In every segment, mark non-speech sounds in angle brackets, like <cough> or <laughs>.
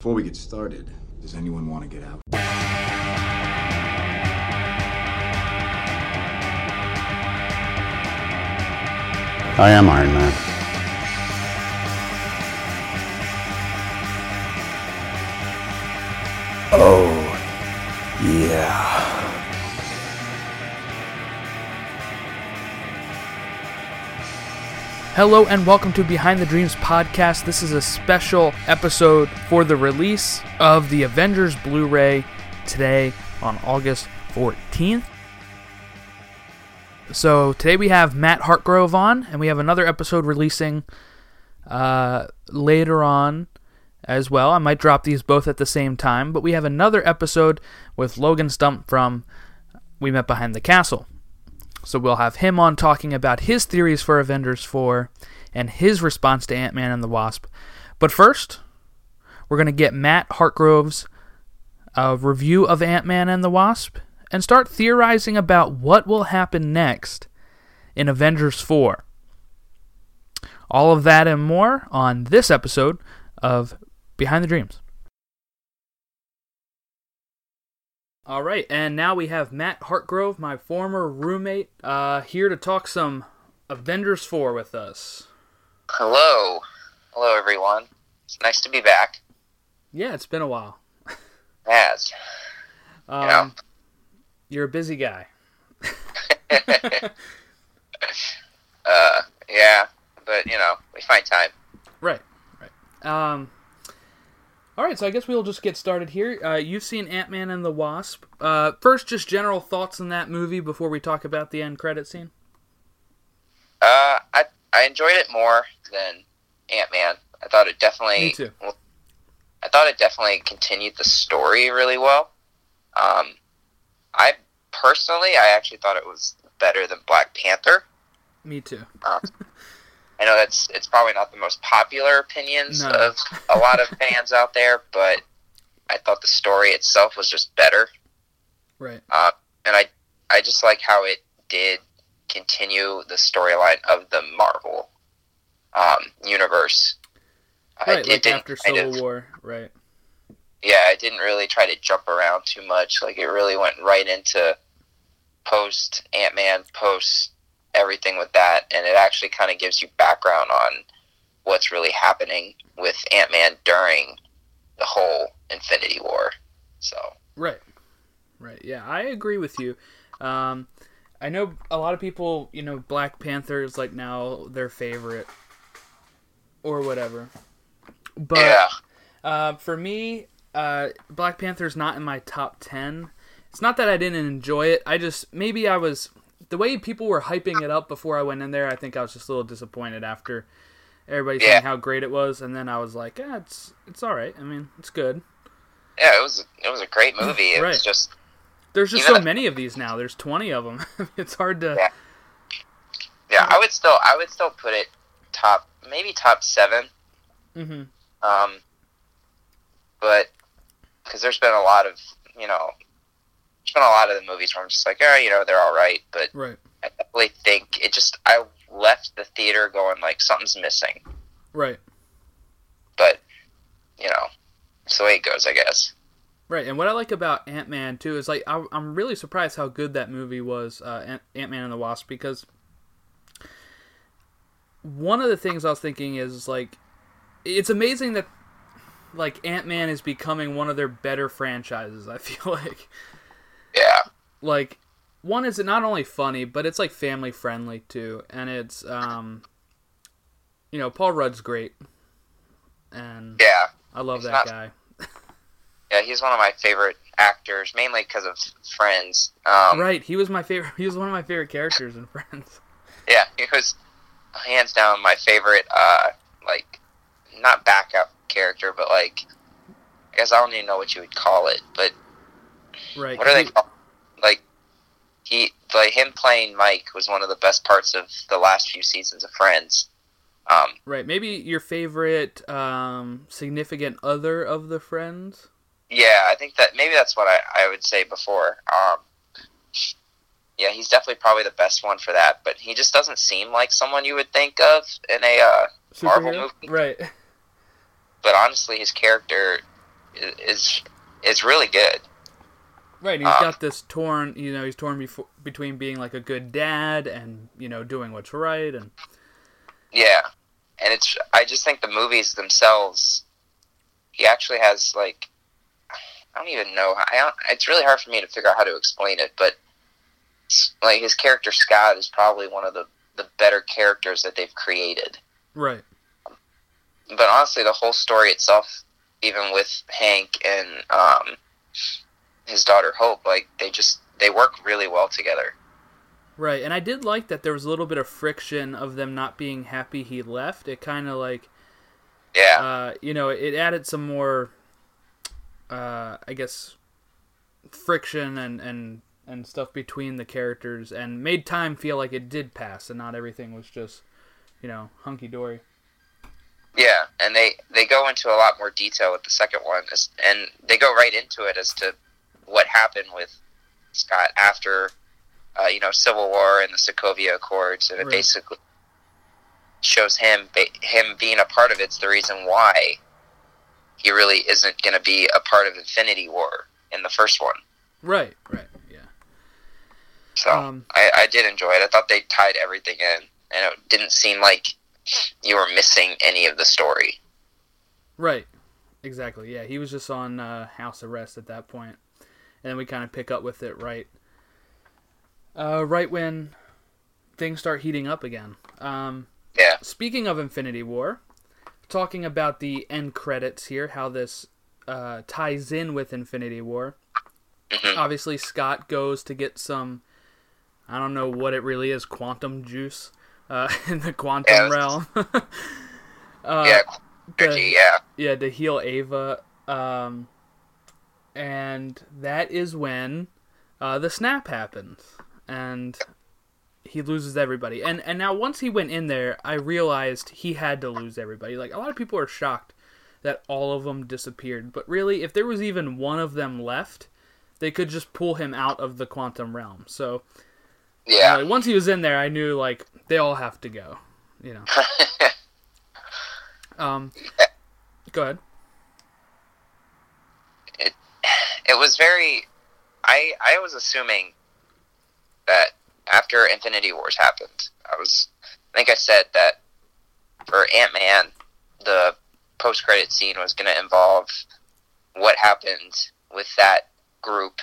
Before we get started, does anyone want to get out? I am Iron Man. Oh, yeah. Hello and welcome to Behind the Dreams podcast. This is a special episode for the release of the Avengers Blu ray today on August 14th. So today we have Matt Hartgrove on, and we have another episode releasing uh, later on as well. I might drop these both at the same time, but we have another episode with Logan Stump from We Met Behind the Castle. So we'll have him on talking about his theories for Avengers 4 and his response to Ant Man and the Wasp. But first, we're going to get Matt Hartgrove's uh, review of Ant Man and the Wasp and start theorizing about what will happen next in Avengers 4. All of that and more on this episode of Behind the Dreams. All right, and now we have Matt Hartgrove, my former roommate, uh, here to talk some Avengers 4 with us. Hello. Hello, everyone. It's nice to be back. Yeah, it's been a while. As. <laughs> Um, Yeah. You're a busy guy. <laughs> Uh, yeah, but, you know, we find time. Right, right. Um, all right, so I guess we'll just get started here. Uh, you've seen Ant Man and the Wasp. Uh, first, just general thoughts on that movie before we talk about the end credit scene. Uh, I, I enjoyed it more than Ant-Man. I thought it definitely... Me too. I thought it definitely continued the story really well. Um, I personally, I actually thought it was better than Black Panther. Me too. Um, <laughs> I know that's it's probably not the most popular opinions No. of a lot of <laughs> fans out there, but I thought the story itself was just better, Right. uh, and I I just like how it did continue the storyline of the Marvel um, universe. Right, it like didn't after Civil of- War. Right. yeah, it didn't really try to jump around too much. Like it really went right into post Ant Man, post everything with that, and it actually kind of gives you background on what's really happening with Ant Man during the whole Infinity War. So Right. Right. Yeah, I agree with you. Um, I know a lot of people, you know, Black Panther is like now their favorite or whatever. But yeah, uh, for me, uh, Black Panther's not in my top 10. It's not that I didn't enjoy it. I just, maybe I was, the way people were hyping it up before I went in there, I think I was just a little disappointed after everybody Yeah. saying how great it was. And then I was like, yeah, it's, it's alright. I mean, it's good. yeah, it was it was a great movie. It Right. was just There's just so many of these now. There's 20 of them. <laughs> it's hard to. Yeah. yeah, I would still I would still put it top maybe top seven. hmm Um, but because there's been a lot of you know, there's been a lot of the movies where I'm just like, oh, you know, they're all right, but Right. I definitely think it just I left the theater going like something's missing. Right. But you know, it's the way it goes, I guess. Right. And what I like about Ant Man too is like I, I'm really surprised how good that movie was, uh, Ant Man and the Wasp, because one of the things I was thinking is like it's amazing that like Ant Man is becoming one of their better franchises. I feel <laughs> like Yeah, like one is not only funny but it's like family friendly too, and it's um you know Paul Rudd's great, and yeah, I love that not- guy. <laughs> yeah. He's one of my favorite actors, mainly because of Friends. Um, right, he was my favorite. <laughs> He was one of my favorite characters in Friends. <laughs> Yeah, he was hands down my favorite. Uh, like not backup character, but like I guess I don't even know what you would call it, but Right. what are they he- called? Like he, like him playing Mike was one of the best parts of the last few seasons of Friends. Um, Right. Maybe your favorite um, significant other of the friends. yeah, I think that maybe that's what I, I would say before. Um, yeah, he's definitely probably the best one for that, but he just doesn't seem like someone you would think of in a uh, Marvel movie? Right. but honestly, his character is is, is really good. Right, and he's Uh, got this torn, you know, he's torn befo- between being like a good dad and you know doing what's right, and Yeah, and it's I just think the movies themselves, he actually has like I don't even know. I don't, it's really hard for me to figure out how to explain it, but like his character Scott is probably one of the the better characters that they've created. right, But honestly, the whole story itself, even with Hank and um, his daughter Hope, like they just they work really well together. right. And I did like that there was a little bit of friction of them not being happy he left. It kind of like, Yeah, uh, you know, it added some more, uh, I guess, friction and and and stuff between the characters, and made time feel like it did pass, and not everything was just, you know, hunky dory. Yeah, and they they go into a lot more detail with the second one, and they go right into it as to what happened with Scott after, uh, you know, Civil War and the Sokovia Accords, and it Right. basically shows him ba- him being a part of it's the reason why he really isn't going to be a part of Infinity War in the first one. Right, right, yeah. So Um, I, I did enjoy it. I thought they tied everything in, and it didn't seem like you were missing any of the story. Right. Exactly. Yeah, he was just on uh, house arrest at that point, and then we kind of pick up with it right, uh, right when things start heating up again. Um, Yeah. speaking of Infinity War, talking about the end credits here, how this uh, ties in with Infinity War. Mhm. Obviously, Scott goes to get some. I don't know what it really is, quantum juice uh, <laughs> in the quantum Yeah, realm. <laughs> uh, yeah, the- yeah. yeah, to heal Ava. Um, and that is when uh, the snap happens, and he loses everybody. And and now once he went in there, I realized he had to lose everybody. Like a lot of people are shocked that all of them disappeared, but really, if there was even one of them left, they could just pull him out of the quantum realm. So Yeah. like, once he was in there, I knew like they all have to go. You know. <laughs> Um. Go ahead. It was very I I was assuming that after Infinity Wars happened, I was I think I said that for Ant Man the post credit scene was gonna involve what happened with that group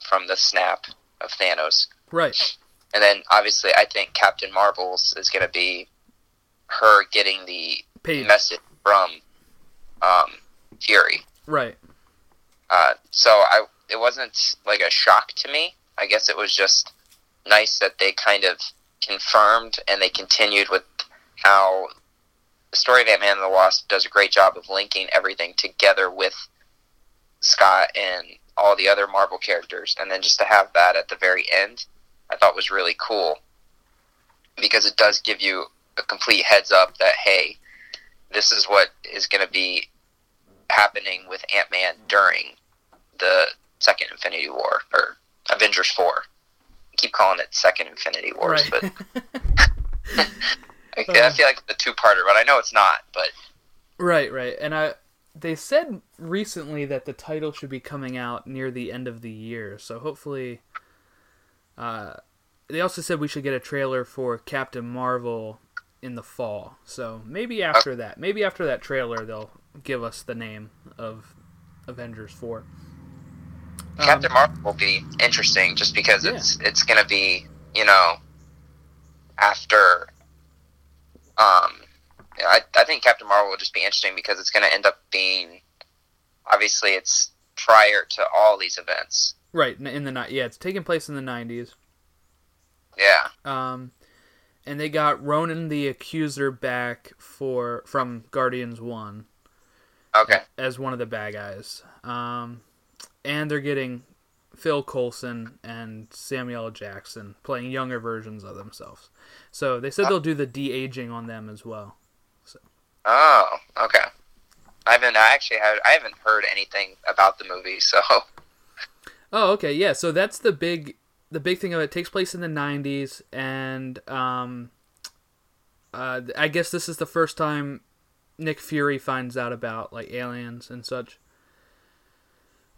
from the snap of Thanos. Right. And then obviously I think Captain Marvel's is gonna be her getting the Page. message from um, Fury. Right. Uh, so I it wasn't like a shock to me. I guess it was just nice that they kind of confirmed and they continued with how the story of Ant Man and the Wasp does a great job of linking everything together with Scott and all the other Marvel characters, and then just to have that at the very end, I thought was really cool because it does give you a complete heads up that hey, this is what is going to be happening with Ant Man during the second Infinity War or Avengers Four. I keep calling it Second Infinity Wars, Right. but <laughs> I, I feel like the two-parter, but I know it's not. But right. Right. And I, they said recently that the title should be coming out near the end of the year. So hopefully, uh, they also said we should get a trailer for Captain Marvel in the fall. So maybe after that, maybe after that trailer, they'll give us the name of Avengers Four. Um, Captain Marvel will be interesting just because Yeah. it's it's going to be you know after. Um, I I think Captain Marvel will just be interesting because it's going to end up being obviously it's prior to all these events. Right in the yeah, it's taking place in the '90s. Yeah. Um, and they got Ronan the Accuser back for from Guardians One Okay. as one of the bad guys. Um, and they're getting Phil Coulson and Samuel Jackson playing younger versions of themselves. So they said they'll do the de aging on them as well. Oh, okay. I haven't I actually had I haven't heard anything about the movie, so Oh, okay, yeah. So that's the big the big thing of it. it takes place in the '90s, and um, uh, I guess this is the first time Nick Fury finds out about like aliens and such.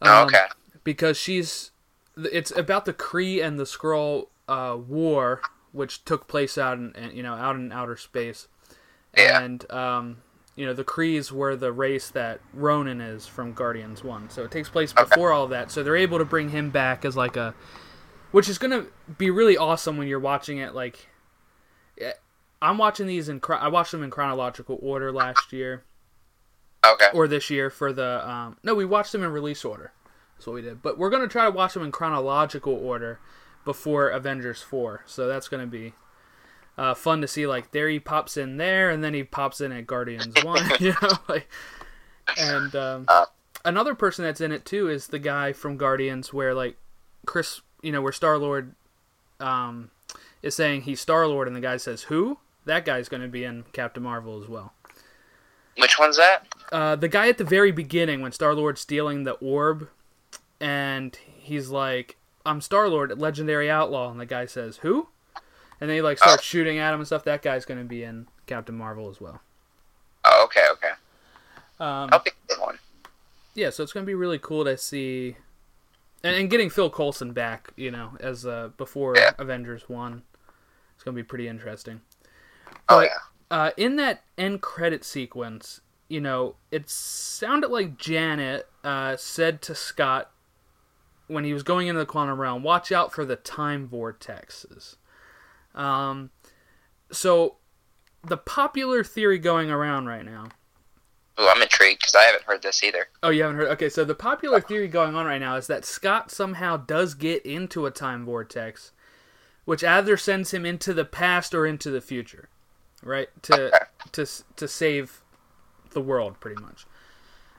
Oh, Um, okay. because she's it's about the Kree and the Skrull uh, war, which took place out in you know out in outer space, Yeah. and um, you know the Krees were the race that Ronan is from Guardians One, so it takes place before all that. So they're able to bring him back as like a, which is gonna be really awesome when you're watching it. Like, eh, I'm watching these in I watched them in chronological order last year Okay. or this year for the um no we watched them in release order. That's what we did. But we're going to try to watch them in chronological order before avengers 4 so that's going to be uh, fun to see like there he pops in there and then he pops in at guardians 1 <laughs> you know like and um, Uh. another person that's in it too is the guy from guardians where like chris you know where star lord um, is saying he's star lord and the guy says who? That guy's going to be in captain marvel as well Which one's that? uh, the guy at the very beginning when Star Lord's stealing the orb, and he's like, "I'm Star Lord, legendary outlaw," and the guy says, "Who?" And then he like starts shooting at him and stuff. That guy's going to be in Captain Marvel as well. Oh, okay, okay. Um, That'll be a one. yeah, so it's going to be really cool to see, and, and getting Phil Coulson back, you know, as uh, before Yeah. Avengers One. It's going to be pretty interesting. Oh yeah. Uh, in that end credit sequence, you know, it sounded like Janet uh, said to Scott when he was going into the quantum realm, "Watch out for the time vortexes." Um, so the popular theory going around right now. Oh, I'm intrigued because I haven't heard this either. Oh, you haven't heard? Okay, so the popular theory going on right now is that Scott somehow does get into a time vortex, which either sends him into the past or into the future, right? To to to save the world, pretty much.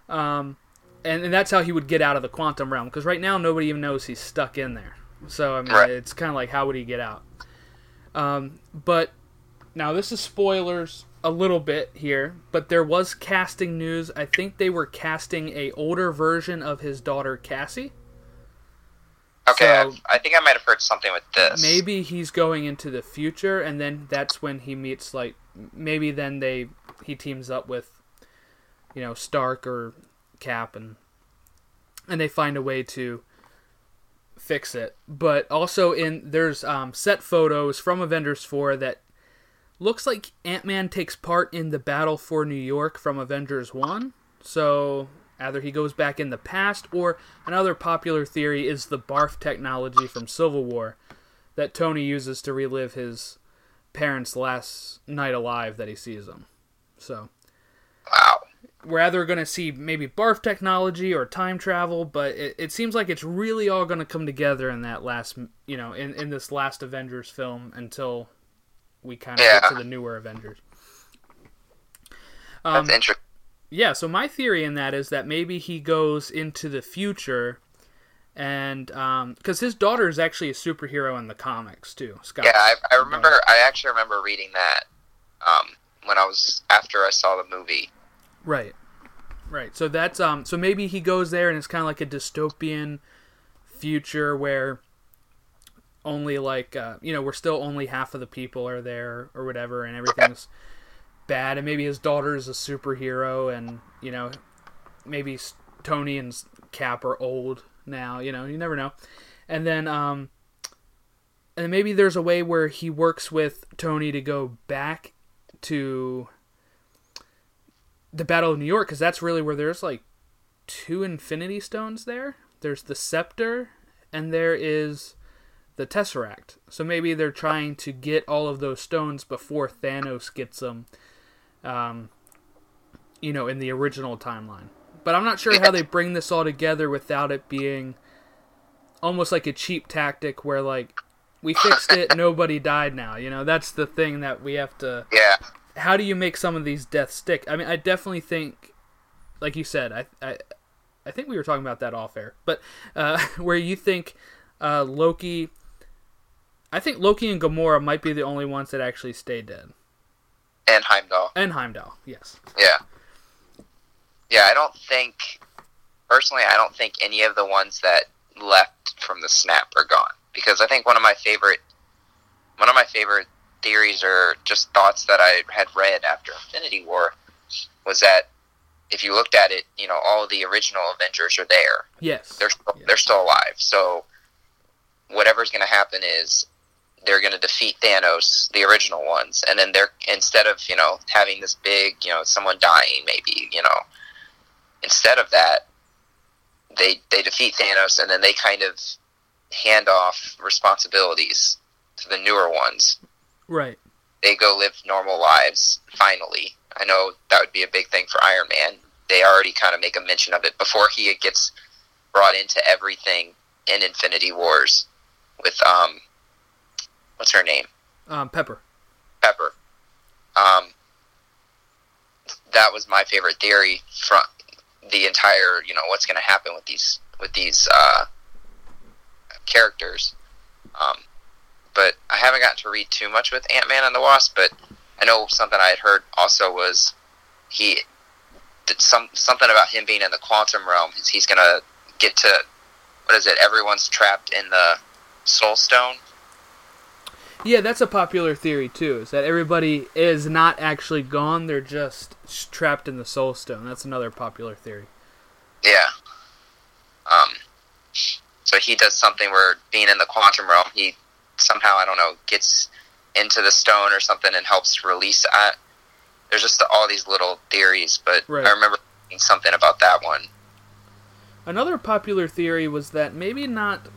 Um, and, and that's how he would get out of the quantum realm because right now nobody even knows he's stuck in there. So I mean, Right. it's kind of like how would he get out? Um, but now this is spoilers a little bit here, but there was casting news. I think they were casting a older version of his daughter Cassie. Okay, So- I think I might have heard something with this. Maybe he's going into the future, and then that's when he meets like maybe then they he teams up with you know Stark or Cap and and they find a way to fix it. But also in there's um, set photos from Avengers 4 that looks like Ant-Man takes part in the battle for New York from Avengers 1. So either he goes back in the past or another popular theory is the barf technology from Civil War that Tony uses to relive his parents' last night alive that he sees them. So Wow. we're either going to see maybe barf technology or time travel, but it, it seems like it's really all going to come together in that last, you know, in, in this last Avengers film until we kind of Yeah. get to the newer Avengers. That's Um, interesting. Yeah, so my theory in that is that maybe he goes into the future and because his daughter is actually a superhero in the comics too. Scott. Yeah, I, I remember. I actually remember reading that um, when I was after I saw the movie. Right. Right. So that's um so maybe he goes there and it's kind of like a dystopian future where only like uh, you know, we're still only half of the people are there or whatever and everything's bad and maybe his daughter is a superhero and you know, maybe Tony and Cap are old now, you know, you never know. And then um and maybe there's a way where he works with Tony to go back to the Battle of New York because that's really where there's like two Infinity Stones there. There's the Scepter and there is the Tesseract. So maybe they're trying to get all of those stones before Thanos gets them. Um, you know, in the original timeline. But I'm not sure how they bring this all together without it being almost like a cheap tactic where like we fixed it, <laughs> nobody died now. You know, that's the thing that we have to Yeah, how do you make some of these deaths stick? I mean, I definitely think, like you said, I I, I think we were talking about that off air, but uh, <laughs> where you think uh, Loki, I think Loki and Gamora might be the only ones that actually stay dead, and Heimdall. and Heimdall, yes. Yeah. Yeah, I don't think personally I don't think any of the ones that left from the snap are gone. Because I think one of my favorite one of my favorite theories or just thoughts that I had read after Infinity War was that if you looked at it, you know, all the original Avengers are there. Yes. They're still, Yeah. they're still alive. So whatever's going to happen is they're going to defeat Thanos, the original ones, and then they're instead of you know having this big, you know, someone dying, maybe you know, instead of that, they they defeat Thanos, and then they kind of hand off responsibilities to the newer ones. Right. They go live normal lives. Finally, I know that would be a big thing for Iron Man. They already kind of make a mention of it before he gets brought into everything in Infinity Wars with um, what's her name? Um, Pepper. Pepper. Um, that was my favorite theory from the entire, you know, what's going to happen with these with these uh, characters. Um, but I haven't gotten to read too much with Ant Man and the Wasp. But I know something I had heard also was he did some something about him being in the quantum realm. Is he's going to get to what is it? Everyone's trapped in the Soul Stone. Yeah, that's a popular theory too. Is that everybody is not actually gone; they're just trapped in the Soul Stone. That's another popular theory. Yeah. Um. So he does something where being in the quantum realm, he somehow I don't know gets into the stone or something and helps release that. There's just all these little theories, but Right. I remember something about that one. Another popular theory was that maybe not,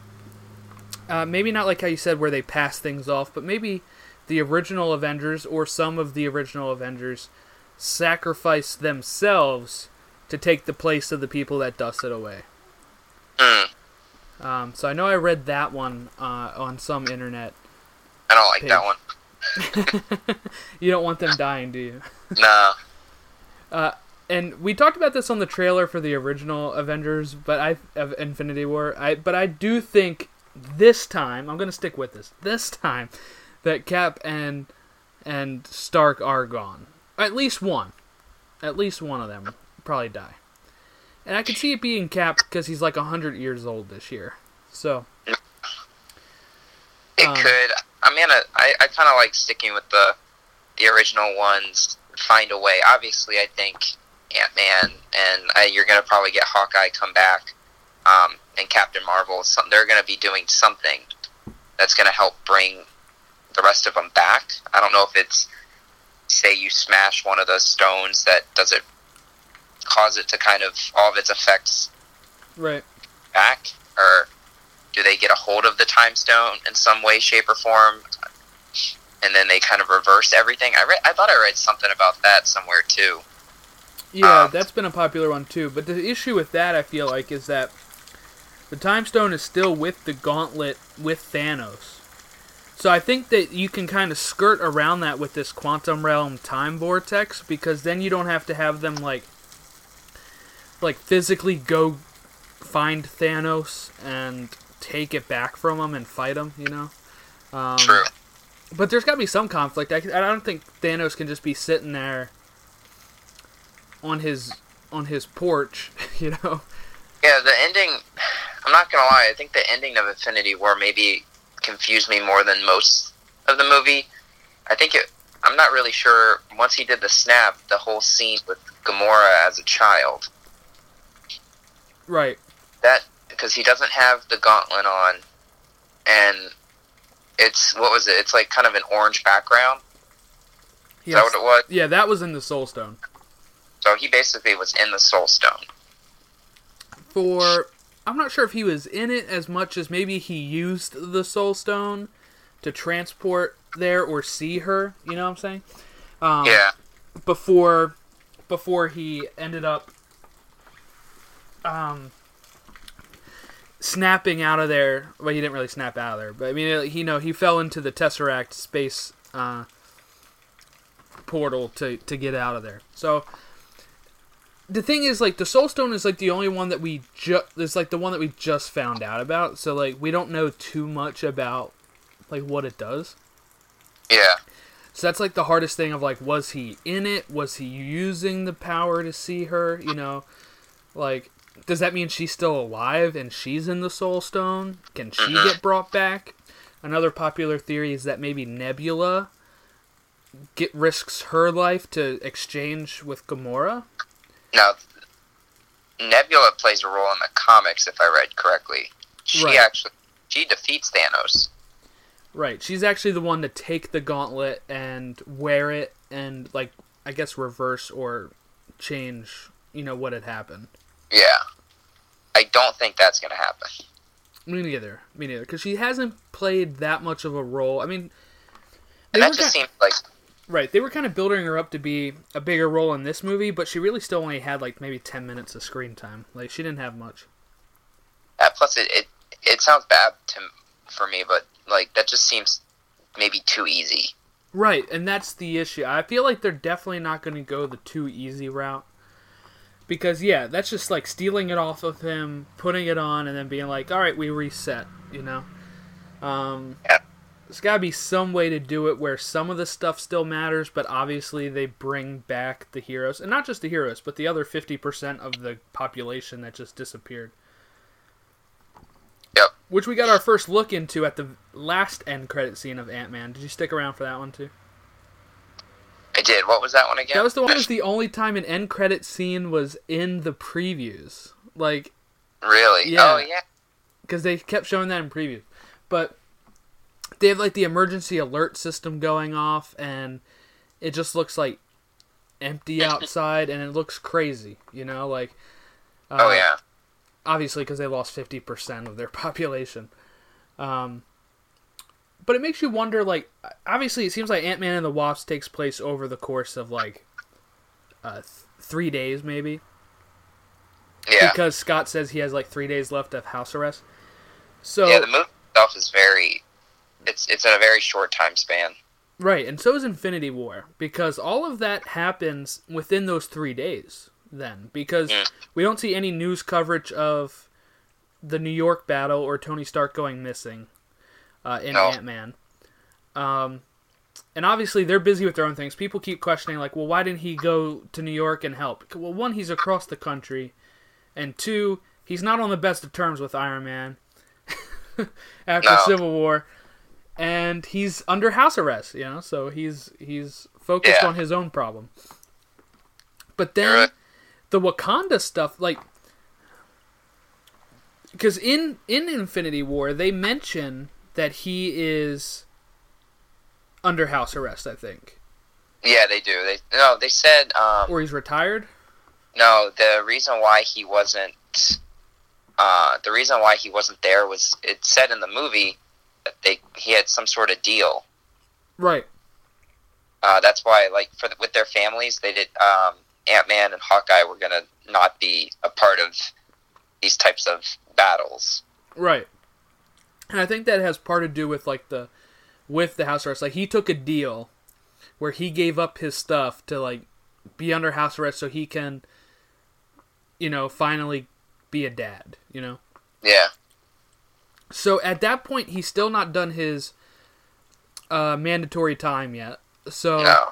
uh, maybe not like how you said where they pass things off, but maybe the original Avengers or some of the original Avengers sacrifice themselves to take the place of the people that dusted away. Hmm. Um, so I know I read that one uh, on some internet. I don't like that one. <laughs> You don't want them dying, do you? <laughs> No. and we talked about this on the trailer for the original Avengers, but I of Infinity War. I but I do think this time I'm gonna stick with this. This time that Cap and and Stark are gone. At least one. At least one of them probably die. And I could see it being Cap because he's like hundred years old this year. So It Um, could. I mean, I, I, I kind of like sticking with the the original ones. Find a way. Obviously, I think Ant Man and uh, you're gonna probably get Hawkeye come back, um, and Captain Marvel. Some, they're gonna be doing something that's gonna help bring the rest of them back. I don't know if it's say you smash one of the stones that does it cause it to kind of all of its effects right. back, or do they get a hold of the time stone in some way, shape, or form, and then they kind of reverse everything? I read, I thought I read something about that somewhere too. Yeah, Um, that's been a popular one too. But the issue with that, I feel like, is that the Time Stone is still with the Gauntlet with Thanos. So I think that you can kind of skirt around that with this quantum realm time vortex because then you don't have to have them like like physically go find Thanos and take it back from him and fight him, you know. Um, True. but there's got to be some conflict. I, I don't think Thanos can just be sitting there on his on his porch, <laughs> you know. Yeah, the ending. I'm not gonna lie. I think the ending of Infinity War maybe confused me more than most of the movie. I think it. I'm not really sure. Once he did the snap, the whole scene with Gamora as a child, Right. that because he doesn't have the gauntlet on, and it's what was it? It's like kind of an orange background. Is that what it was? Yeah, that was in the Soul Stone. So he basically was in the Soul Stone. For I'm not sure if he was in it as much as maybe he used the Soul Stone to transport there or see her. You know what I'm saying? Um, yeah, Before, before he ended up, um, snapping out of there. Well, he didn't really snap out of there, but I mean, he you know he fell into the Tesseract space uh, portal to to get out of there. So the thing is, like, the Soul Stone is like the only one that we just is like the one that we just found out about. So like, we don't know too much about like what it does. yeah, So that's like the hardest thing of like, was he in it? Was he using the power to see her? You know, like, does that mean she's still alive and she's in the Soul Stone? Can she Mhm. get brought back? Another popular theory is that maybe Nebula get risks her life to exchange with Gamora. Now, Nebula plays a role in the comics, if I read correctly. She Right. actually she defeats Thanos. Right. She's actually the one to take the gauntlet and wear it and like I guess reverse or change, you know, what had happened. Yeah, I don't think that's gonna happen. Me neither. Me neither. Because she hasn't played that much of a role. I mean, And that just ki- seems like right. They were kind of building her up to be a bigger role in this movie, but she really still only had like maybe ten minutes of screen time. Like she didn't have much. uh, plus it, it it sounds bad to for me, but like that just seems maybe too easy. Right, and that's the issue. I feel like they're definitely not going to go the too easy route. Because, yeah, that's just like stealing it off of him, putting it on, and then being like, alright, we reset, you know? Um, Yeah. There's got to be some way to do it where some of the stuff still matters, but obviously they bring back the heroes. And not just the heroes, but the other 50% of the population that just disappeared. Yep. Which we got our first look into at the last end credit scene of Ant Man. Did you stick around for that one too? I did. What was that one again? That was the one. that Was the only time an end credit scene was in the previews, like really? Yeah. Oh yeah. because they kept showing that in previews. But they have like the emergency alert system going off, and it just looks like empty outside, and it looks crazy. You know, like uh, Oh yeah. obviously because they lost 50% of their <laughs> population. Um, but it makes you wonder, like, obviously it seems like Ant-Man and the Wasp takes place over the course of, like, uh, th- three days, maybe. Yeah. Because Scott says he has, like, three days left of house arrest. So, yeah. The movie itself is very. It's it's in a very short time span. right, and so is Infinity War. Because all of that happens within those three days, then. Because Mm. we don't see any news coverage of the New York battle or Tony Stark going missing uh, in No. Ant Man. Um, and obviously they're busy with their own things. People keep questioning, like, well, why didn't he go to New York and help? Well, one, he's across the country, and two, he's not on the best of terms with Iron Man <laughs> after No. Civil War, and he's under house arrest. You know, so he's he's focused Yeah. on his own problem. But then right. the Wakanda stuff, like, because in in Infinity War they mention that he is under house arrest, I think, Yeah, they do. They no. They said um, or he's retired. no. The reason why he wasn't. Uh, the reason why he wasn't there was it said in the movie they he had some sort of deal. Right. Uh, that's why, like, for the, with their families, they did. Um, Ant Man and Hawkeye were gonna not be a part of these types of battles. Right. And I think that has part to do with like the with the house arrest. Like he took a deal where he gave up his stuff to like be under house arrest so he can you know, finally be a dad, you know. Yeah, So at that point he's still not done his uh mandatory time yet. So no,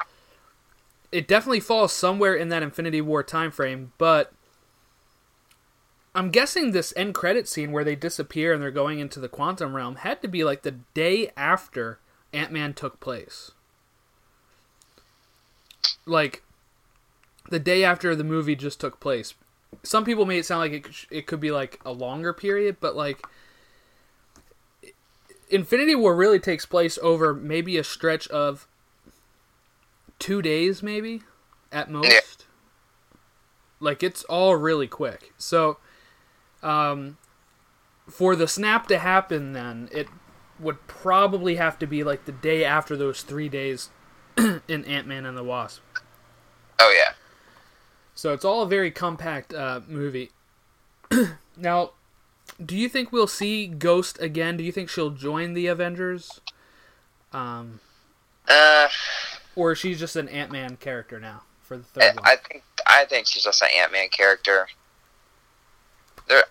it definitely falls somewhere in that Infinity War time frame, but I'm guessing this end credit scene where they disappear and they're going into the quantum realm had to be like the day after Ant Man took place. Like the day after the movie just took place. Some people made it sound like it, it could be like a longer period, but like Infinity War really takes place over maybe a stretch of two days, maybe at most. Like it's all really quick. So, um, for the snap to happen, then it would probably have to be like the day after those three days <clears throat> in Ant Man and the Wasp. oh yeah. So it's all a very compact uh, movie. <clears throat> now, do you think we'll see Ghost again? Do you think she'll join the Avengers? Um, Uh, or she's just an Ant Man character now for the I, third one? I think I think she's just an Ant Man character. There,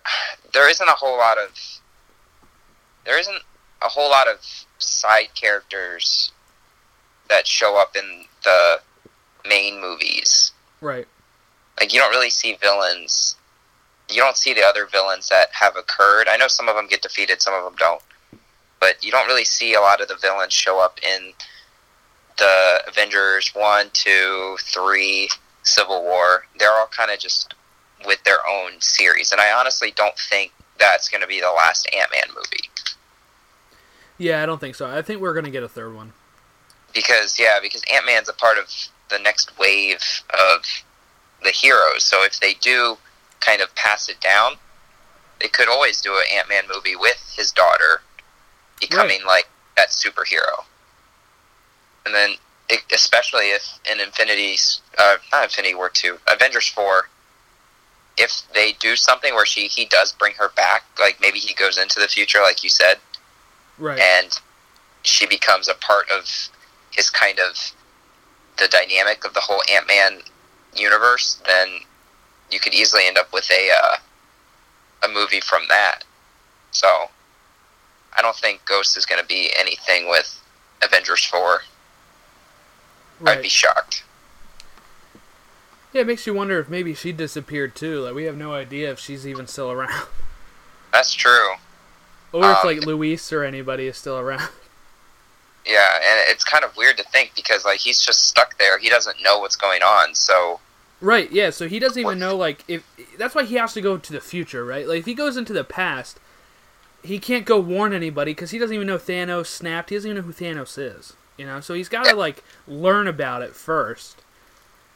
there isn't a whole lot of there isn't a whole lot of side characters that show up in the main movies. right. Like you don't really see villains. You don't see the other villains that have occurred. I know some of them get defeated, some of them don't. But you don't really see a lot of the villains show up in the Avengers one, two, three, Civil War. They're all kind of just with their own series, and I honestly don't think that's going to be the last Ant Man movie. Yeah, I don't think so. I think we're gonna get a third one. because yeah, because Ant Man's a part of the next wave of the heroes. So if they do kind of pass it down, they could always do an Ant Man movie with his daughter becoming like that superhero. And then, it, especially if in Infinity, uh, not Infinity War two, Avengers four, if they do something where she he does bring her back, like maybe he goes into the future, like you said, Right. and she becomes a part of his kind of the dynamic of the whole Ant Man universe, then you could easily end up with a uh, a movie from that. So I don't think Ghost is going to be anything with Avengers four. I'd be shocked. Yeah, it makes you wonder if maybe she disappeared too. Like we have no idea if she's even still around, <laughs> That's true. or if Um, like Luis or anybody is still around. <laughs> Yeah, and it's kind of weird to think because like he's just stuck there. He doesn't know what's going on. So Right, yeah, so he doesn't even know like if that's why he has to go to the future, right? Like if he goes into the past, he can't go warn anybody cuz he doesn't even know Thanos snapped. He doesn't even know who Thanos is, you know? So he's got to like learn about it first.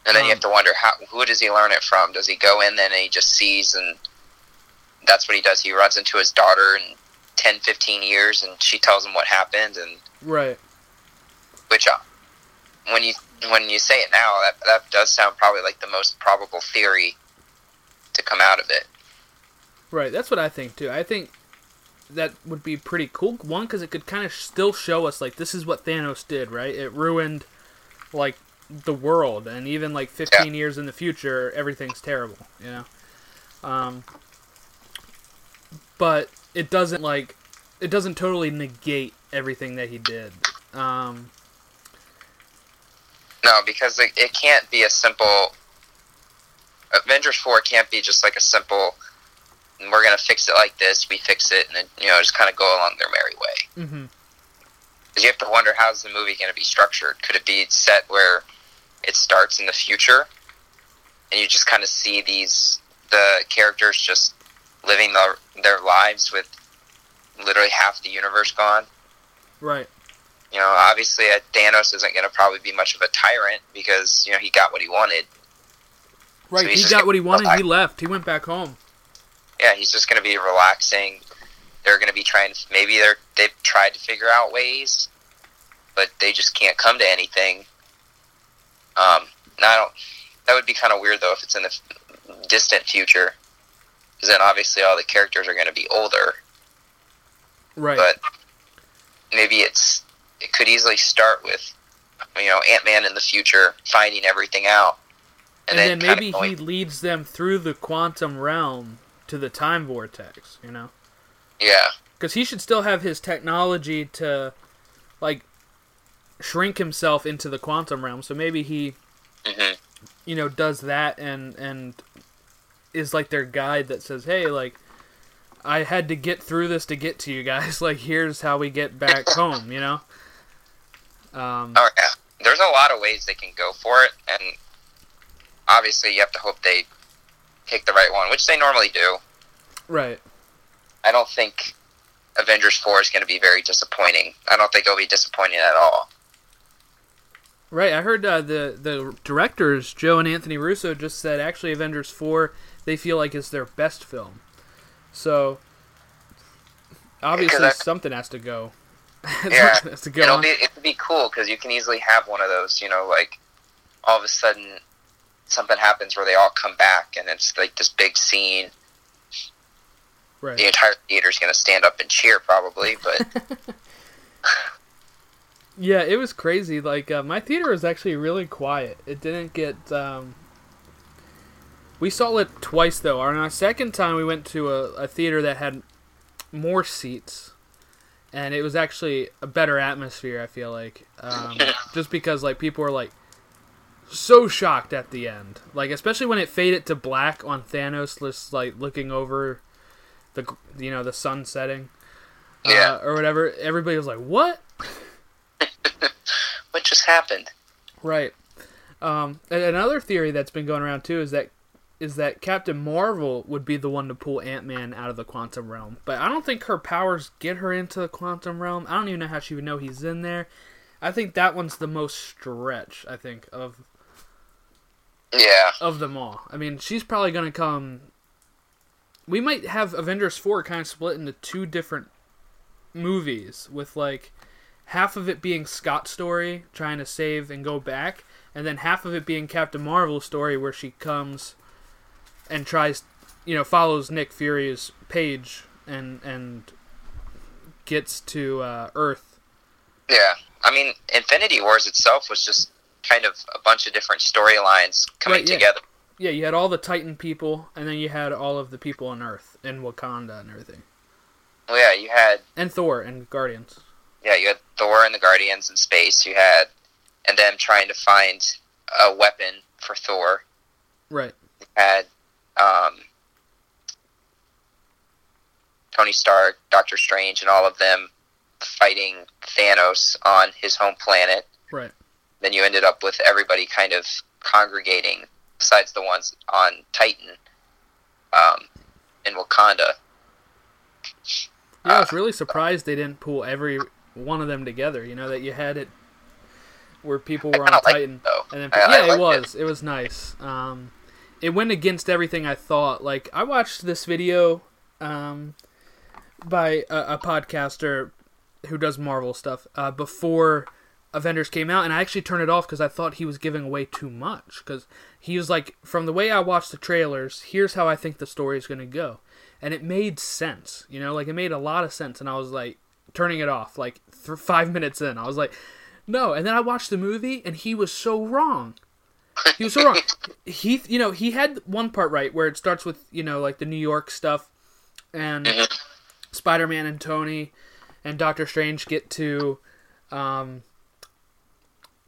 And then you Um, have to wonder how who does he learn it from? Does he go in then and he just sees and that's what he does? He runs into his daughter in 10, 15 years and she tells him what happened and Right. which uh, when you when you say it now that that does sound probably like the most probable theory to come out of it. Right, that's what I think too. I think that would be pretty cool. One, because it could kind of still show us like this is what Thanos did, right? It ruined like the world, and even like 15 years in the future, everything's terrible, you know. Um, but it doesn't like it doesn't totally negate everything that he did. Um, No, because it, it can't be a simple. Avengers Four can't be just like a simple. We're gonna fix it like this. We fix it, and then you know just kind of go along their merry way. mhm. Because you have to wonder how's the movie going to be structured. Could it be set where it starts in the future, and you just kind of see these the characters just living their their lives with literally half the universe gone? Right. You know, obviously uh, Thanos isn't going to probably be much of a tyrant because you know he got what he wanted. Right. he's he got what he wanted. He left. He went back home. Yeah, he's just going to be relaxing. They're going to be trying. Maybe they're they've tried to figure out ways, but they just can't come to anything. Um, and I don't. That would be kind of weird though if it's in the f- distant future, because then obviously all the characters are going to be older. Right. But maybe it's it could easily start with you know Ant Man in the future finding everything out, and, then, kinda maybe he leads them through the quantum realm to the time vortex, you know? yeah Because he should still have his technology to, like, shrink himself into the quantum realm. So maybe he, hmm you know, does that and and is like their guide that says, "Hey, like, I had to get through this to get to you guys. <laughs> Like, here's how we get back home." You know. Um, Oh yeah, there's a lot of ways they can go for it, and obviously you have to hope they pick the right one, which they normally do. right. I don't think Avengers Four is going to be very disappointing. I don't think it'll be disappointing at all. Right, I heard uh, the the directors Joe and Anthony Russo just said actually Avengers four they feel like is their best film. So obviously I- something has to go. <laughs> Yeah, something has to go. It'll on. be it'll be cool because you can easily have one of those. You know, like all of a sudden something happens where they all come back, and it's like this big scene. The right. entire theater's going to stand up and cheer, probably. But <laughs> Yeah, it was crazy. Like uh, my theater was actually really quiet. It didn't get. Um... We saw it twice though. On our second time, we went to a, a theater that had more seats, and it was actually a better atmosphere. I feel like, um, just because like people were like so shocked at the end, like especially when it faded to black on Thanos, just like looking over the you know the sun setting, Yeah. uh, or whatever. Everybody was like, "What?" <laughs> what just happened? Right. Um, another theory that's been going around too is that is that Captain Marvel would be the one to pull Ant Man out of the quantum realm, but I don't think her powers get her into the quantum realm. I don't even know how she would know he's in there. I think that one's the most stretch. I think of Yeah. of them all. I mean, she's probably gonna come. We might have Avengers four kind of split into two different movies, with like half of it being Scott's story trying to save and go back, and then half of it being Captain Marvel's story where she comes and tries, you know, follows Nick Fury's page and and gets to uh, Earth. Yeah. I mean, Infinity Wars itself was just kind of a bunch of different storylines coming Right, yeah. together. Yeah, you had all the Titan people, and then you had all of the people on Earth and Wakanda and everything, Well, yeah, you had and Thor and Guardians. yeah, you had Thor and the Guardians in space. You had and them trying to find a weapon for Thor. Right. You had um, Tony Stark, Doctor Strange, and all of them fighting Thanos on his home planet. Right. Then you ended up with everybody kind of congregating, besides the ones on Titan, um, in Wakanda. Yeah, I Uh, was really surprised they didn't pull every one of them together. You know that you had it where people were on Titan, it, and then I- I yeah, it liked was it. was nice. Um, it went against everything I thought. Like I watched this video um, by a, a podcaster who does Marvel stuff uh, before Avengers came out, and I actually turned it off because I thought he was giving away too much. Because he was like, from the way I watched the trailers, here's how I think the story is going to go, and it made sense. You know, like it made a lot of sense, and I was like turning it off like th- five minutes in. I was like, no, and then I watched the movie, and he was so wrong. He was so wrong. He, you know, he had one part right where it starts with you know like the New York stuff, and Spider-Man and Tony and Doctor Strange get to um,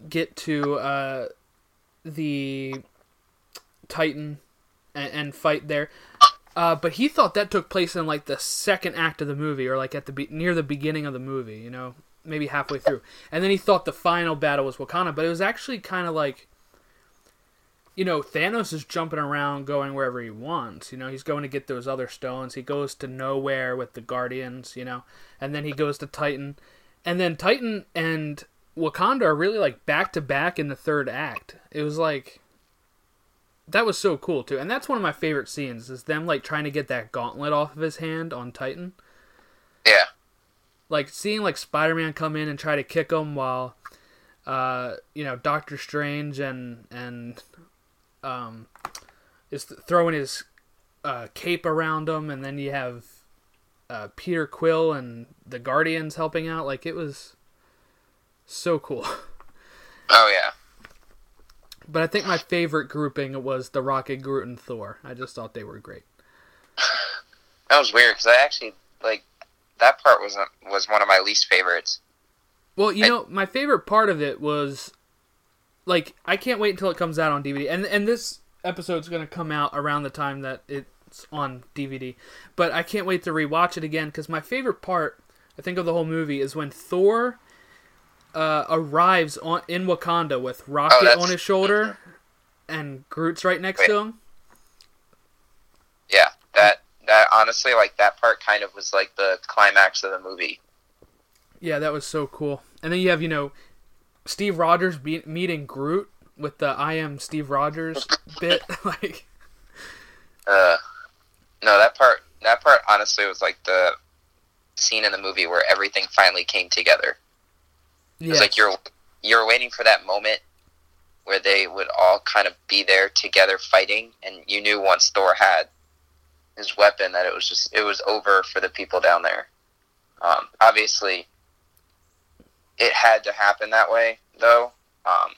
get to uh, the Titan and, and fight there. Uh, but he thought that took place in like the second act of the movie, or like at the be- near the beginning of the movie. You know, maybe halfway through. And then he thought the final battle was Wakanda, but it was actually kind of like you know, Thanos is jumping around going wherever he wants. You know, he's going to get those other stones. He goes to Knowhere with the Guardians, you know, and then he goes to Titan. And then Titan and Wakanda are really like back to back in the third act. It was like that was so cool too. And that's one of my favorite scenes is them like trying to get that gauntlet off of his hand on Titan. Yeah. Like seeing like Spider-Man come in and try to kick him while uh, you know, Doctor Strange and and um, is th- throwing his uh, cape around him, and then you have uh, Peter Quill and the Guardians helping out. Like it was so cool. <laughs> Oh yeah. But I think my favorite grouping was the Rocket, Groot, and Thor. I just thought they were great. <laughs> That was weird because I actually like that part wasn't was one of my least favorites. Well, you I- know, my favorite part of it was like I can't wait until it comes out on DVD. And and this episode's going to come out around the time that it's on DVD. But I can't wait to rewatch it again cuz my favorite part I think of the whole movie is when Thor uh, arrives on in Wakanda with Rocket Oh, on his shoulder and Groot's right next to him. Yeah, that that honestly like that part kind of was like the climax of the movie. Yeah, that was so cool. And then you have, you know, Steve Rogers be- meeting Groot with the I am Steve Rogers bit <laughs> like Uh, no, that part that part honestly was like the scene in the movie where everything finally came together. It was like you're you're waiting for that moment where they would all kind of be there together fighting, and you knew once Thor had his weapon that it was just it was over for the people down there. Um, obviously, it had to happen that way, though. Um,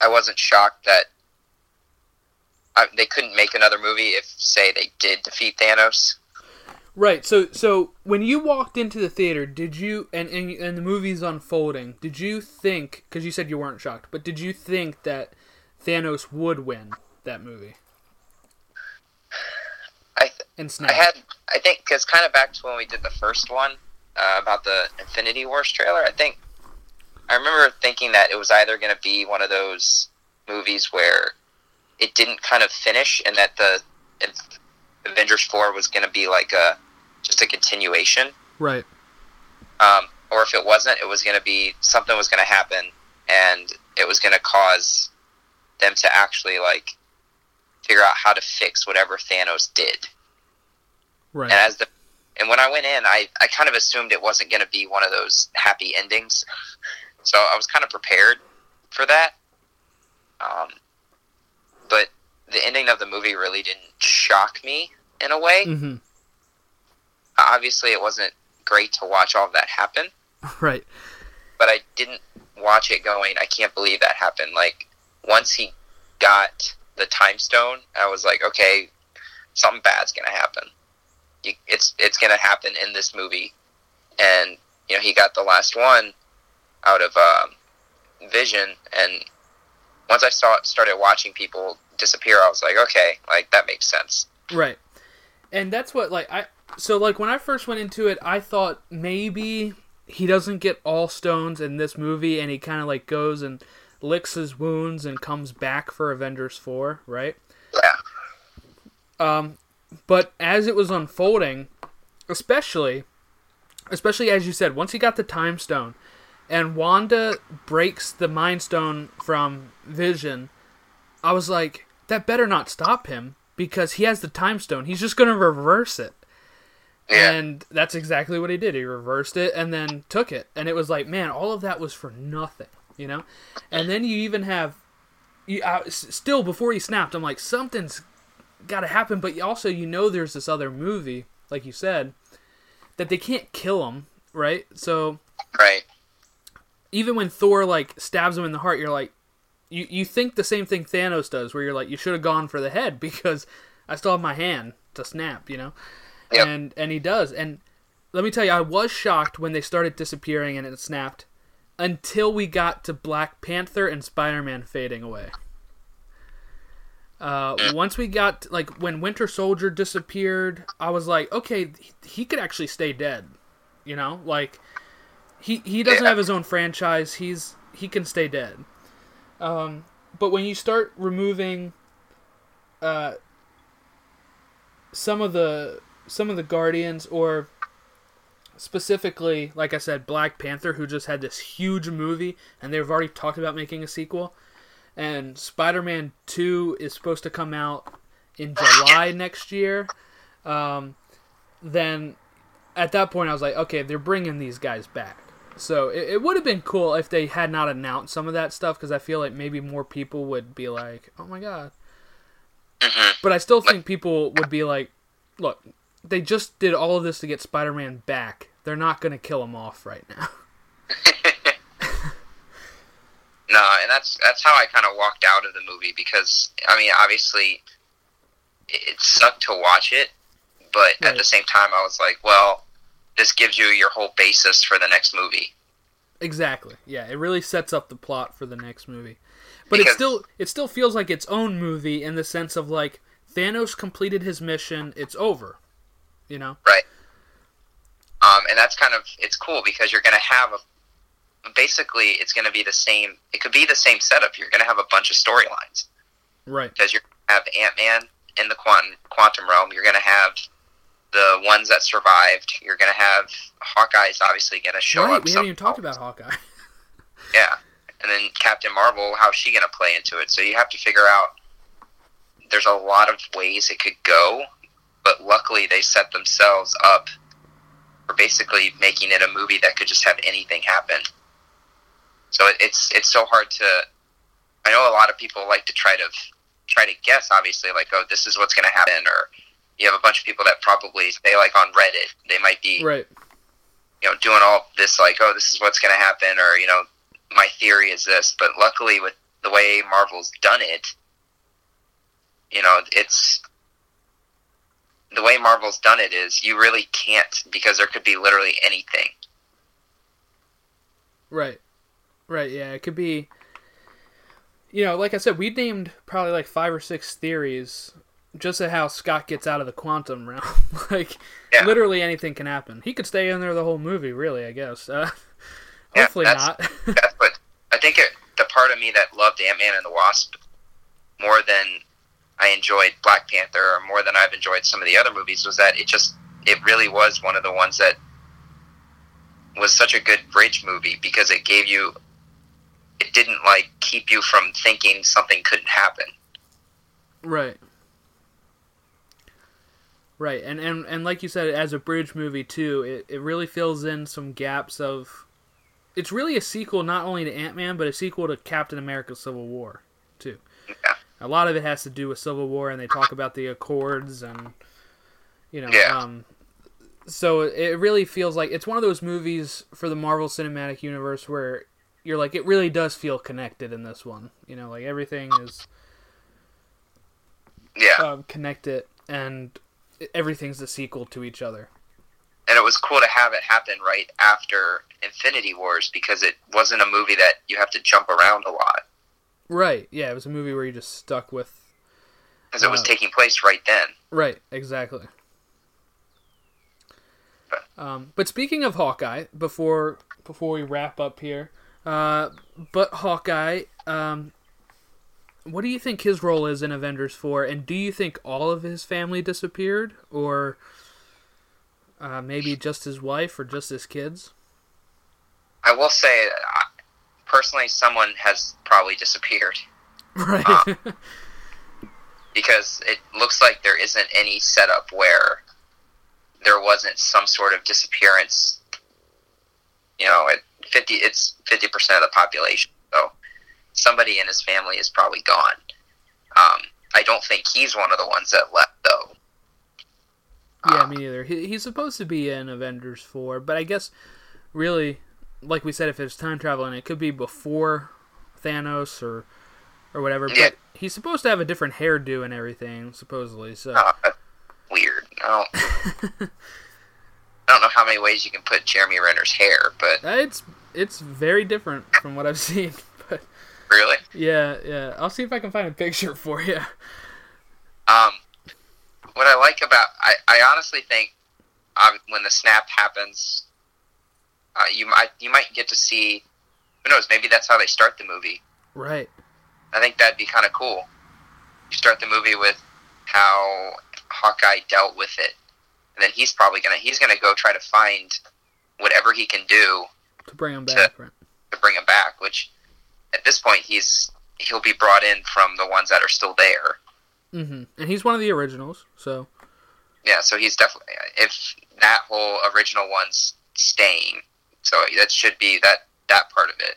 I wasn't shocked that uh, they couldn't make another movie if, say, they did defeat Thanos. Right. So so when you walked into the theater, did you and and, and the movie's unfolding, did you think cuz you said you weren't shocked, but did you think that Thanos would win that movie? I th- And snap. I had, I think, because kind of back to when we did the first one uh, about the Infinity Wars trailer. I think I remember thinking that it was either going to be one of those movies where it didn't kind of finish, and that the Avengers Four was going to be like a just a continuation, Right. um, or if it wasn't, it was going to be something was going to happen, and it was going to cause them to actually like figure out how to fix whatever Thanos did. Right. And as the and when I went in, I, I kind of assumed it wasn't going to be one of those happy endings, so I was kind of prepared for that. Um, but the ending of the movie really didn't shock me in a way. hmm Obviously, it wasn't great to watch all of that happen, <laughs> Right. but I didn't watch it going. I can't believe that happened. Like once he got the time stone, I was like, okay, something bad's gonna happen. You, it's it's gonna happen in this movie, and you know he got the last one out of um, Vision, and once I saw started watching people disappear, I was like, okay, like that makes sense. Right. And that's what like I so like when I first went into it, I thought maybe he doesn't get all stones in this movie and he kind of like goes and licks his wounds and comes back for Avengers 4, right? Yeah, Um but as it was unfolding, especially especially as you said, once he got the time stone and Wanda breaks the mind stone from Vision, I was like, that better not stop him because he has the time stone. He's just going to reverse it. yeah, And that's exactly what he did. He reversed it and then took it. And it was like, man, all of that was for nothing, you know? And then you even have you uh, still before he snapped, I'm like something's got to happen, but also you know there's this other movie, like you said, that they can't kill him, right? So right. even when Thor like stabs him in the heart, you're like, you you think the same thing Thanos does, where you're like, you should have gone for the head <laughs> because I still have my hand to snap, you know, Yep. and and he does. And let me tell you, I was shocked when they started disappearing and it snapped, until we got to Black Panther and Spider Man fading away. Uh, once we got like when Winter Soldier disappeared, I was like, okay, he, could actually stay dead, you know, like he he doesn't have his own franchise. He's he can stay dead. Um, but when you start removing, uh, some of the some of the Guardians or specifically, like I said, Black Panther, who just had this huge movie, and they've already talked about making a sequel. And Spider Man 2 is supposed to come out in July <laughs> next year. Um, then at that point, I was like, okay, they're bringing these guys back. So it, it would have been cool if they had not announced some of that stuff because I feel like maybe more people would be like, oh my god. hmm But I still think people would be like, look, they just did all of this to get Spider Man back. They're not going to kill him off right now. <laughs> No, and that's that's how I kind of walked out of the movie because I mean, obviously, it, sucked to watch it, but at the same time, I was like, well, this gives you your whole basis for the next movie. Exactly. Yeah, it really sets up the plot for the next movie. But it still it still feels like its own movie in the sense of like Thanos completed his mission, it's over. You know? Right. Um, and that's kind of it's cool because you're going to have a basically it's going to be the same. It could be the same setup. You're going to have a bunch of storylines Right. because you're going to have Ant Man in the quantum quantum realm. You're going to have the ones that survived. You're going to have Hawkeye's obviously going to show right, up. we haven't even talked about Hawkeye. <laughs> Yeah, and then Captain Marvel, how's she going to play into it? So you have to figure out. There's a lot of ways it could go, but luckily they set themselves up for basically making it a movie that could just have anything happen. So it, it's it's so hard to. I know a lot of people like to try to try to guess. Obviously, like oh, this is what's going to happen, or you have a bunch of people that probably say like on Reddit they might be right. you know, doing all this like, oh, this is what's going to happen, or you know, my theory is this. But luckily, with the way Marvel's done it, you know, it's the way Marvel's done it is you really can't because there could be literally anything. Right. Right, yeah. It could be you know, like I said, we named probably like five or six theories just at how Scott gets out of the quantum realm. <laughs> like Yeah. literally anything can happen. He could stay in there the whole movie, really, I guess. Uh, <laughs> Yeah, Hopefully that's- not. <laughs> That's what I think. It, the part of me that loved Ant Man and the Wasp more than I enjoyed Black Panther, or more than I've enjoyed some of the other movies, was that it just it really was one of the ones that was such a good bridge movie because it gave you it didn't like keep you from thinking something couldn't happen. Right. Right, and, and and like you said, as a bridge movie too, it, it really fills in some gaps of. It's really a sequel not only to Ant Man, but a sequel to Captain America: Civil War, too. Yeah. A lot of it has to do with Civil War, and they talk about the Accords and, you know, Yeah. um, so it really feels like it's one of those movies for the Marvel Cinematic Universe where you're like, it really does feel connected in this one. You know, like everything is Yeah. um, connected and everything's a sequel to each other. and it was cool to have it happen right after Infinity Wars because it wasn't a movie that you have to jump around a lot Right. Yeah, it was a movie where you just stuck with. because it was Uh, taking place right then. Right. Exactly. Um, but speaking of Hawkeye, before before we wrap up here, uh, but Hawkeye, um, what do you think his role is in Avengers Four, and do you think all of his family disappeared, or uh, maybe just his wife or just his kids? I will say, uh, personally, someone has probably disappeared <laughs> Right. because it looks like there isn't any setup where there wasn't some sort of disappearance. You know, at fifty, it's fifty percent of the population, so somebody in his family is probably gone. Um, I don't think he's one of the ones that left, though. Yeah, me neither. He, he's supposed to be in Avengers 4, but I guess really, like we said, if it's time traveling, it could be before Thanos or or whatever. Yeah. But he's supposed to have a different hairdo and everything, supposedly. So Uh, that's weird. I don't, <laughs> I don't know how many ways you can put Jeremy Renner's hair, but it's it's very different from what I've <laughs> seen. But really, yeah, yeah, I'll see if I can find a picture <laughs> for you. um, what I like about I, I honestly think um, when the snap happens, uh, you might you might get to see. Who knows? Maybe that's how they start the movie. Right. I think that'd be kind of cool. You start the movie with how Hawkeye dealt with it, and then he's probably gonna he's gonna go try to find whatever he can do To bring him back. Right. to bring him back. Which at this point he's he'll be brought in from the ones that are still there. Mm-hmm. And he's one of the originals, so Yeah, so he's definitely if that whole original one's staying, so that should be that that part of it.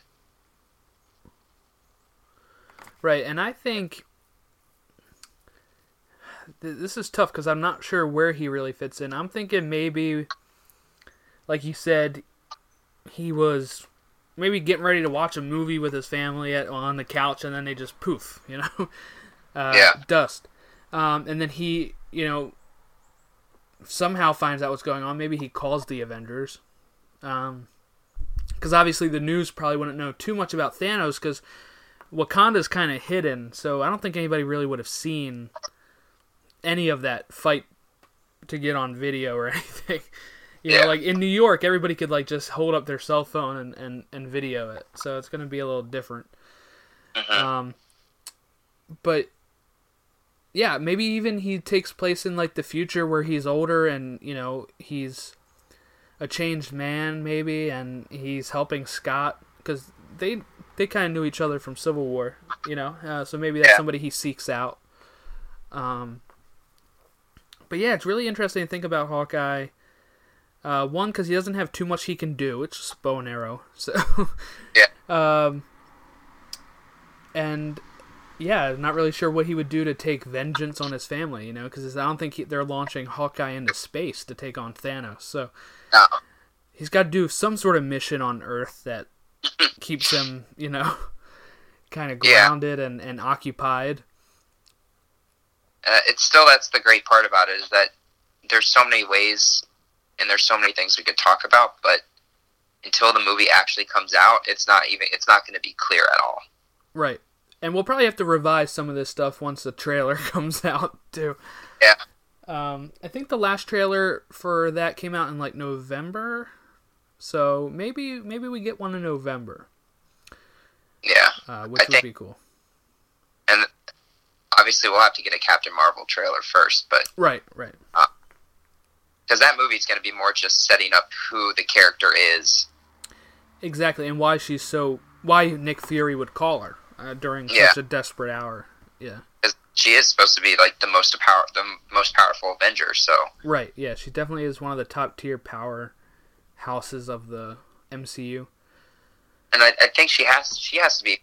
Right, and I think th- this is tough because I'm not sure where he really fits in. I'm thinking maybe, like you said, he was maybe getting ready to watch a movie with his family at, on the couch, and then they just poof, you know, <laughs> uh, Yeah. dust. Um, and then he, you know, somehow finds out what's going on. Maybe he calls the Avengers. Um, because obviously the news probably wouldn't know too much about Thanos because Wakanda's kind of hidden, so I don't think anybody really would have seen any of that fight to get on video or <laughs> anything. You know, Yeah. like in New York, everybody could like just hold up their cell phone and, and, and video it, so it's going to be a little different. Um, but yeah, maybe even he takes place in like the future where he's older and you know he's a changed man maybe and he's helping Scott because they they kind of knew each other from Civil War, you know. Uh, so maybe that's Yeah. somebody he seeks out. Um, but yeah, it's really interesting to think about Hawkeye. Uh, one because he doesn't have too much he can do. It's just bow and arrow. <laughs> So Yeah. um, and yeah, not really sure what he would do to take vengeance on his family. You know, because I don't think he, they're launching Hawkeye into space to take on Thanos. So No. he's got to do some sort of mission on Earth that <laughs> keeps him, you know, <laughs> kind of Yeah. grounded and, and occupied. Uh, it's still that's the great part about it is that there's so many ways and there's so many things we could talk about, but until the movie actually comes out, it's not even it's not going to be clear at all. Right. And we'll probably have to revise some of this stuff once the trailer <laughs> comes out too. Yeah. Um, I think the last trailer for that came out in like November, So maybe maybe we get one in November, Yeah, uh, which I would think- be cool. and obviously we'll have to get a Captain Marvel trailer first, but Right, right. Because that movie's going to be more just setting up who the character is. Exactly, and why she's so why Nick Fury would call her uh, during Yeah. such a desperate hour. Yeah. 'Cause she is supposed to be like the most power, the most powerful Avenger. So Right. Yeah, she definitely is one of the top tier power houses of the MCU. and I, I think she has she has to be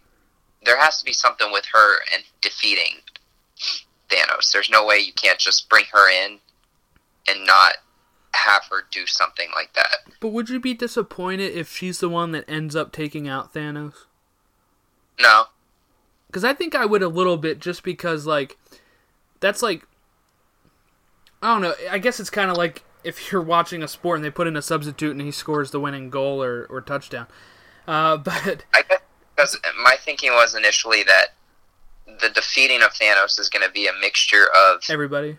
there has to be something with her and defeating Thanos. There's no way you can't just bring her in and not have her do something like that. But would you be disappointed if she's the one that ends up taking out Thanos? No, Because I think I would a little bit, just because like that's like I don't know. I guess it's kind of like if <laughs> you're watching a sport and they put in a substitute and he scores the winning goal or, or touchdown. Uh, <laughs> but I guess because my thinking was initially that the defeating of Thanos is going to be a mixture of everybody,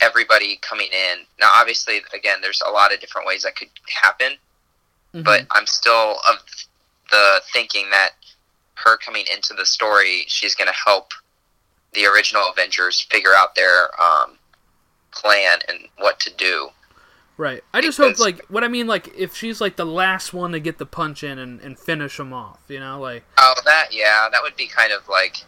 everybody coming in. Now, obviously, again, there's a lot of different ways that could happen, Mhm. but I'm still of the thinking that her coming into the story, she's going to help the original Avengers figure out their um, plan and what to do. right? I just hope like what I mean, like if she's like the last one to get the punch in and, and finish them off, you know, like Oh, that yeah, that would be kind of like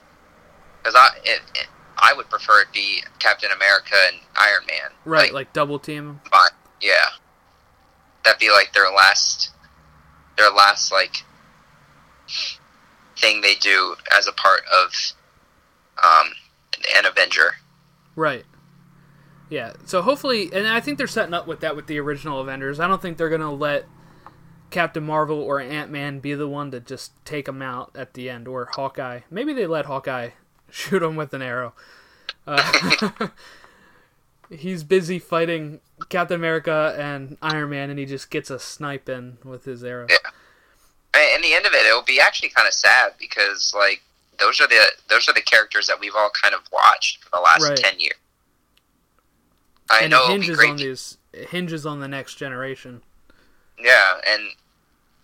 because I it, it, I would prefer it be Captain America and Iron Man. right, like, double team. But yeah, that'd be like their last, their last like thing they do as a part of um, an Avenger. Right. Yeah. So hopefully, and I think they're setting up with that with the original Avengers. I don't think they're gonna let Captain Marvel or Ant Man be the one to just take them out at the end, or Hawkeye. Maybe they let Hawkeye shoot him with an arrow. Uh, <laughs> he's busy fighting Captain America and Iron Man, and he just gets a snipe in with his arrow. Yeah. In the end of it, it'll be actually kind of sad because like those are the those are the characters that we've all kind of watched for the last Right. ten years. I and know it hinges on these. It hinges on the next generation. Yeah, and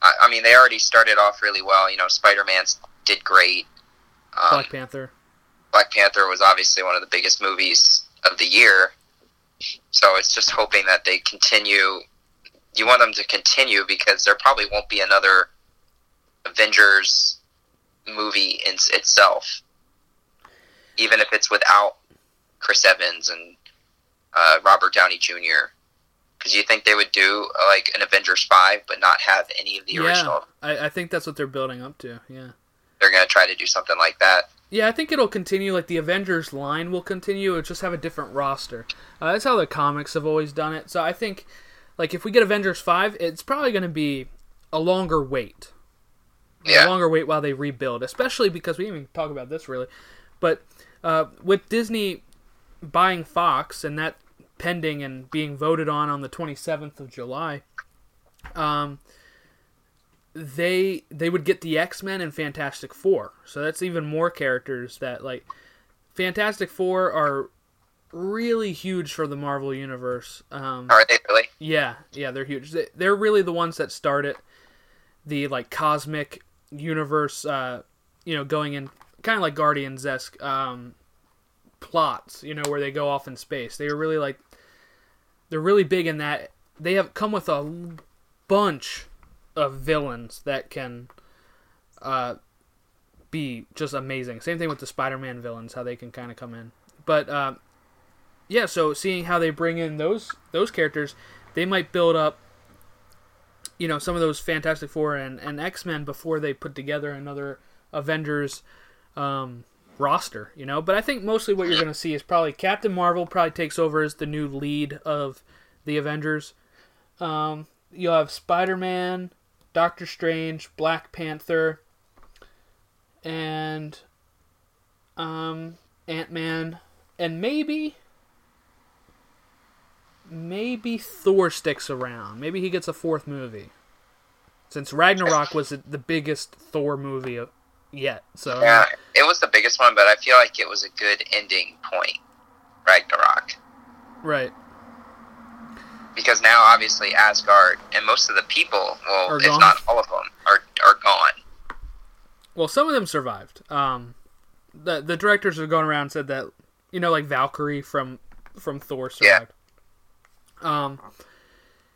I, I mean they already started off really well. You know, Spider Man did great. Um, Black Panther. Black Panther was obviously one of the biggest movies of the year. So it's just hoping that they continue. You want them to continue because there probably won't be another Avengers movie in itself, even if it's without Chris Evans and uh, Robert Downey Jr. Because you think they would do like an Avengers five, but not have any of the Yeah, original. I, I think that's what they're building up to. Yeah. They're gonna try to do something like that. Yeah, I think it'll continue. Like the Avengers line will continue. It'll just have a different roster. Uh, that's how the comics have always done it. So I think, like, if we get Avengers five, it's probably going to be a longer wait. A Yeah. longer wait while they rebuild, especially because we didn't even talk about this really, but uh, with Disney buying Fox and that pending and being voted on on the 27th of July, um, they they would get the X Men and Fantastic Four. So that's even more characters that like Fantastic Four are really huge for the Marvel universe. Um, Are they really? yeah, yeah, they're huge. They- They're really the ones that started the like cosmic universe. Uh, you know, going in kind of like Guardians esque um, plots. You know, where they go off in space. They were really like they're really big in that. They have come with a bunch of villains that can uh, be just amazing. Same thing with the Spider-Man villains, how they can kind of come in. But uh, yeah, so seeing how they bring in those those characters, they might build up, you know, some of those Fantastic Four and, and X Men before they put together another Avengers um, roster. You know, but I think mostly what you're going to see is probably Captain Marvel probably takes over as the new lead of the Avengers. Um, you'll have Spider Man, Doctor Strange, Black Panther, and um, Ant Man, and maybe maybe Thor sticks around. Maybe he gets a fourth movie. Since Ragnarok was the biggest Thor movie yet, so Yeah, it was the biggest one, but I feel like it was a good ending point. Ragnarok. right. Because now obviously Asgard and most of the people, well, Are if gone. not all of them, are are gone. Well, some of them survived. Um, the the directors have gone around and said that you know, like Valkyrie from from Thor Yeah. survived. Um,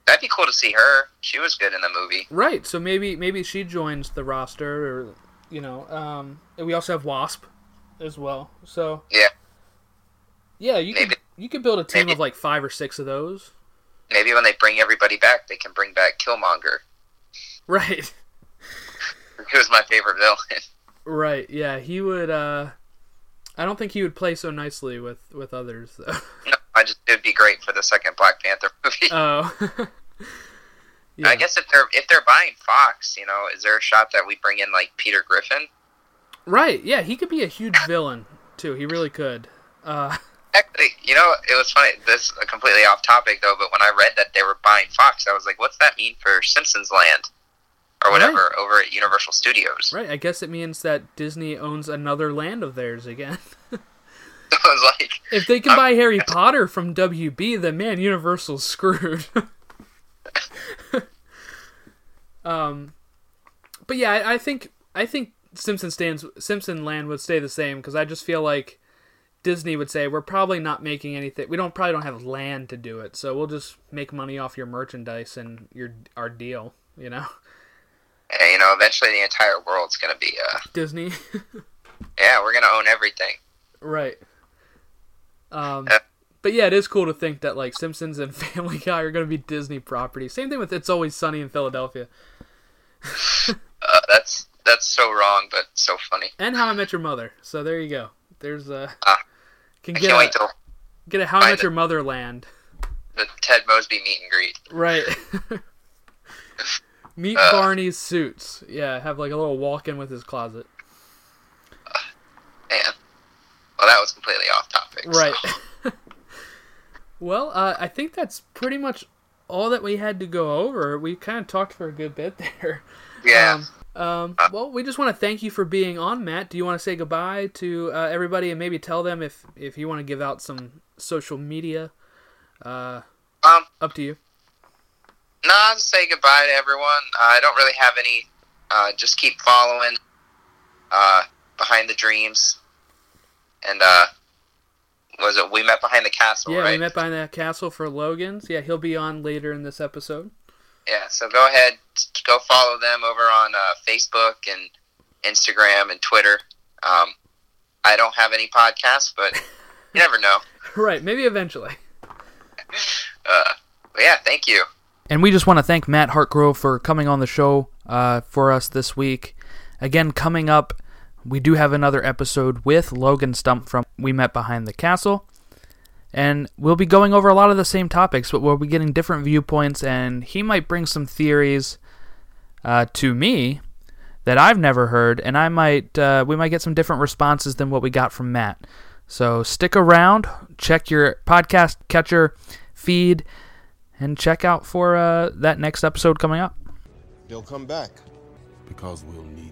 That'd be cool to see her. She was good in the movie. right. So maybe maybe she joins the roster, or you know, um, and we also have Wasp as well. So Yeah, yeah, you could you could build a team maybe- of like five or six of those. Maybe when they bring everybody back, they can bring back Killmonger, Right. <laughs> who was my favorite villain. Right. Yeah, he would. uh I don't think he would play so nicely with with others though. no, I just it'd be great for the second Black Panther <laughs> movie. Oh. <laughs> yeah. I guess if they're if they're buying Fox, you know, is there a shot that we bring in like Peter Griffin? Right. Yeah, he could be a huge villain too. He really could. Uh Actually, you know, it was funny. This is completely off topic though, but when I read that they were buying Fox, I was like, "What's that mean for Simpsons Land or whatever over at Universal Studios?" right. I guess it means that Disney owns another land of theirs again. <laughs> <laughs> I was like, if they can buy Harry Potter from WB, then man, Universal's screwed. <laughs> um, but yeah, I, I think I think Simpson stands Simpson Land would stay the same because I just feel like Disney would say we're probably not making anything. We don't probably don't have land to do it, so we'll just make money off your merchandise and your our deal. You know, and, you know, eventually the entire world's gonna be, uh, Disney, <laughs> yeah, we're gonna own everything. right? Um, but yeah, it is cool to think that like Simpsons and <laughs> Family Guy are going to be Disney property. Same thing with It's Always Sunny in Philadelphia <laughs> Uh, that's that's so wrong, but so funny. and How I Met Your Mother. So there you go. There's uh, Ah, can I get a, till get a How find Your Mother land. the Ted Mosby meet and greet. Right. <laughs> Meet Uh. Barney's suits. Yeah, have like a little walk in with his closet. Man, well, that was completely off topic. so- Right. <laughs> well, uh, I think that's pretty much all that we had to go over. We kind of talked for a good bit there. Yeah. Um, um, well, we just want to thank you for being on, Matt. Do you want to say goodbye to uh, everybody and maybe tell them if if you want to give out some social media? Uh, um, up to you. no, I'll just say goodbye to everyone. Uh, I don't really have any. Uh, just keep following. Uh, behind the dreams, and uh, was it we met behind the castle, Yeah, right? we met behind the castle for Logan's. Yeah, he'll be on later in this episode. Yeah, so go ahead, go follow them over on uh, Facebook and Instagram and Twitter. Um, I don't have any podcasts, but you never know. <laughs> Right, maybe eventually. Uh, but yeah, thank you. And we just want to thank Matt Hartgrove for coming on the show uh, for us this week. Again, coming up, we do have another episode with Logan Stump from We Met Behind the Castle. And we'll be going over a lot of the same topics, but we'll be getting different viewpoints, and he might bring some theories uh, to me that I've never heard, and I might uh, we might get some different responses than what we got from Matt. So stick around, check your podcast catcher feed, and check out for uh, that next episode coming up. They'll come back because we'll need